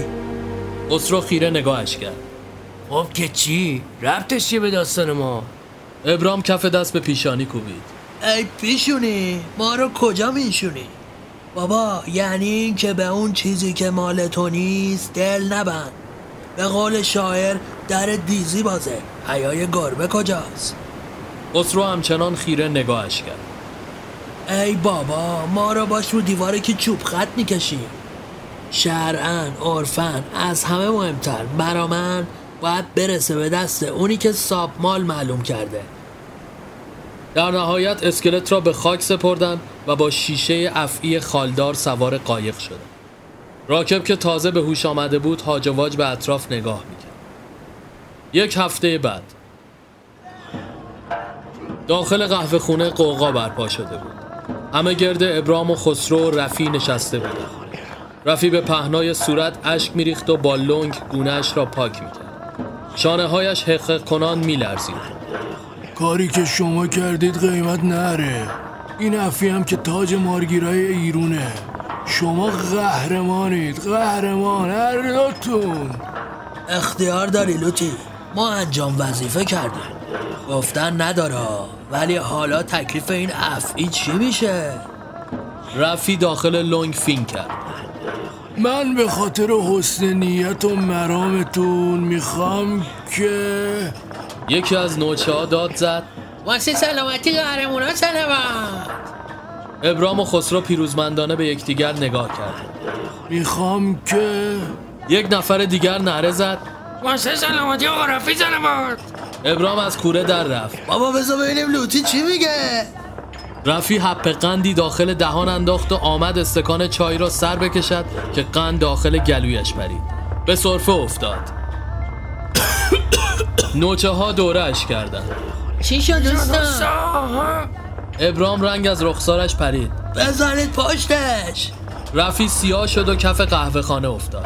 خسرو خیره نگاهش کرد. خب که چی؟ ربطش چیه به داستان ما؟ ابرام کف دست به پیشانی کوبید. ای پیشونی ما رو کجا میشونی بابا یعنی این که به اون چیزی که مال تو نیست دل نبند. به قول شاعر در دیزی بازه. حیای گربه کجاست؟ خسرو همچنان خیره نگاهش کرد. ای بابا ما رو باش رو دیواره که چوب خط می‌کشیم. شرعن عرفن از همه مهمتر. برا من باید برسه به دست اونی که ساب مال معلوم کرده. در نهایت اسکلت را به خاک سپردن و با شیشه افعی خالدار سوار قایق شدن راکب که تازه به هوش آمده بود هاج و واج به اطراف نگاه می‌کرد. یک هفته بعد داخل قهوه خونه قوقا برپا شده بود. همه گرد ابرام و خسرو و رفی نشسته بودن رفی به پهنای صورت اشک میریخت و با لنگ گونهش را پاک می‌کرد. شانه هایش حقق کنان میلرزید. کاری که شما کردید قیمت نره. این افی هم که تاج مارگیرای ایرونه. شما قهرمانید قهرمان هر دوتون. اختیار داری لوتی؟ ما انجام وظیفه کردیم. گفتن نداره ولی حالا تکلیف این افعی چی میشه؟ رفی داخل لنگ فین کرد. من به خاطر حسن نیت و مرامتون می‌خوام که یکی از نوچه ها داد زد. واسه سلامتی قهرمونا سلامت. ابرام و خسرو پیروزمندانه به یکدیگر نگاه کرد می‌خوام که یک نفر دیگر نره زد. واسه سلامتی آقا رفی سلامت. ابرام از کوره در رفت. بابا بذار ببینیم لوتی چی میگه. رفی حپ قندی داخل دهان انداخت و آمد استکان چای را سر بکشد که قند داخل گلویش پرید. به صرفه افتاد. نوچه ها دورش کردن چی شد دوستان؟ ابرام رنگ از رخسارش پرید. بزنید پشتش. رفی سیاه شد و کف قهوه خانه افتاد.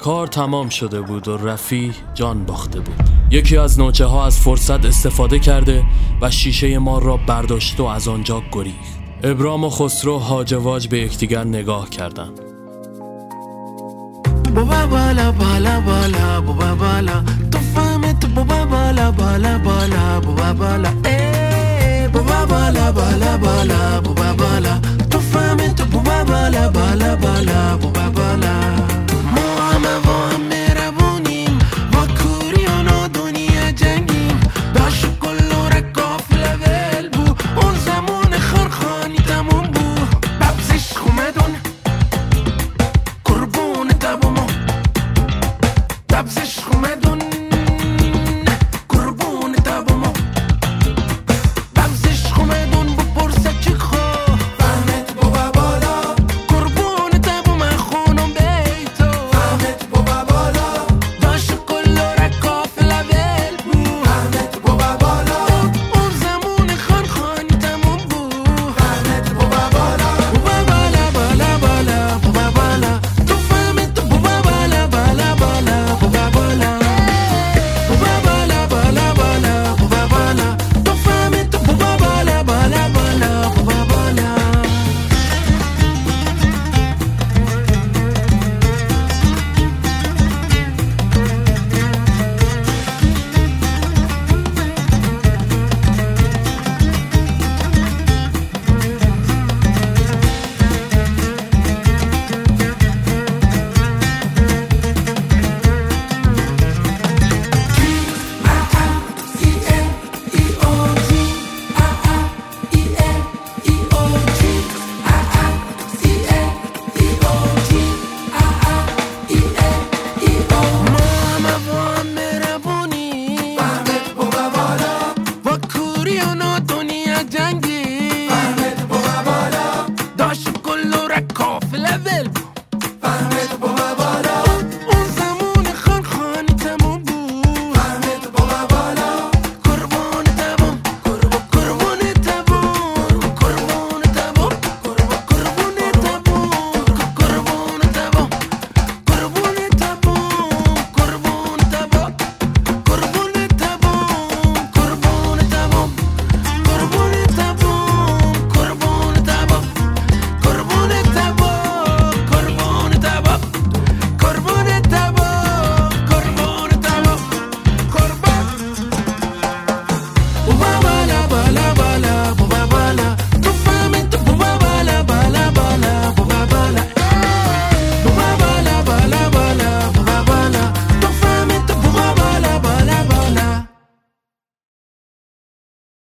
کار تمام شده بود و رفی جان باخته بود. یکی از نوچه ها از فرصت استفاده کرده و شیشه ما را برداشت و از آنجا گریخت. ابرام و خسرو هاجواج به یکدیگر نگاه کردند. بابا بالا بالا بالا بابا بالا. تو فهمت بابا بالا بالا بالا بابا بالا. بابا بالا بالا بالا بابا بالا. تو فهمت بابا بالا بالا بالا بابا بالا.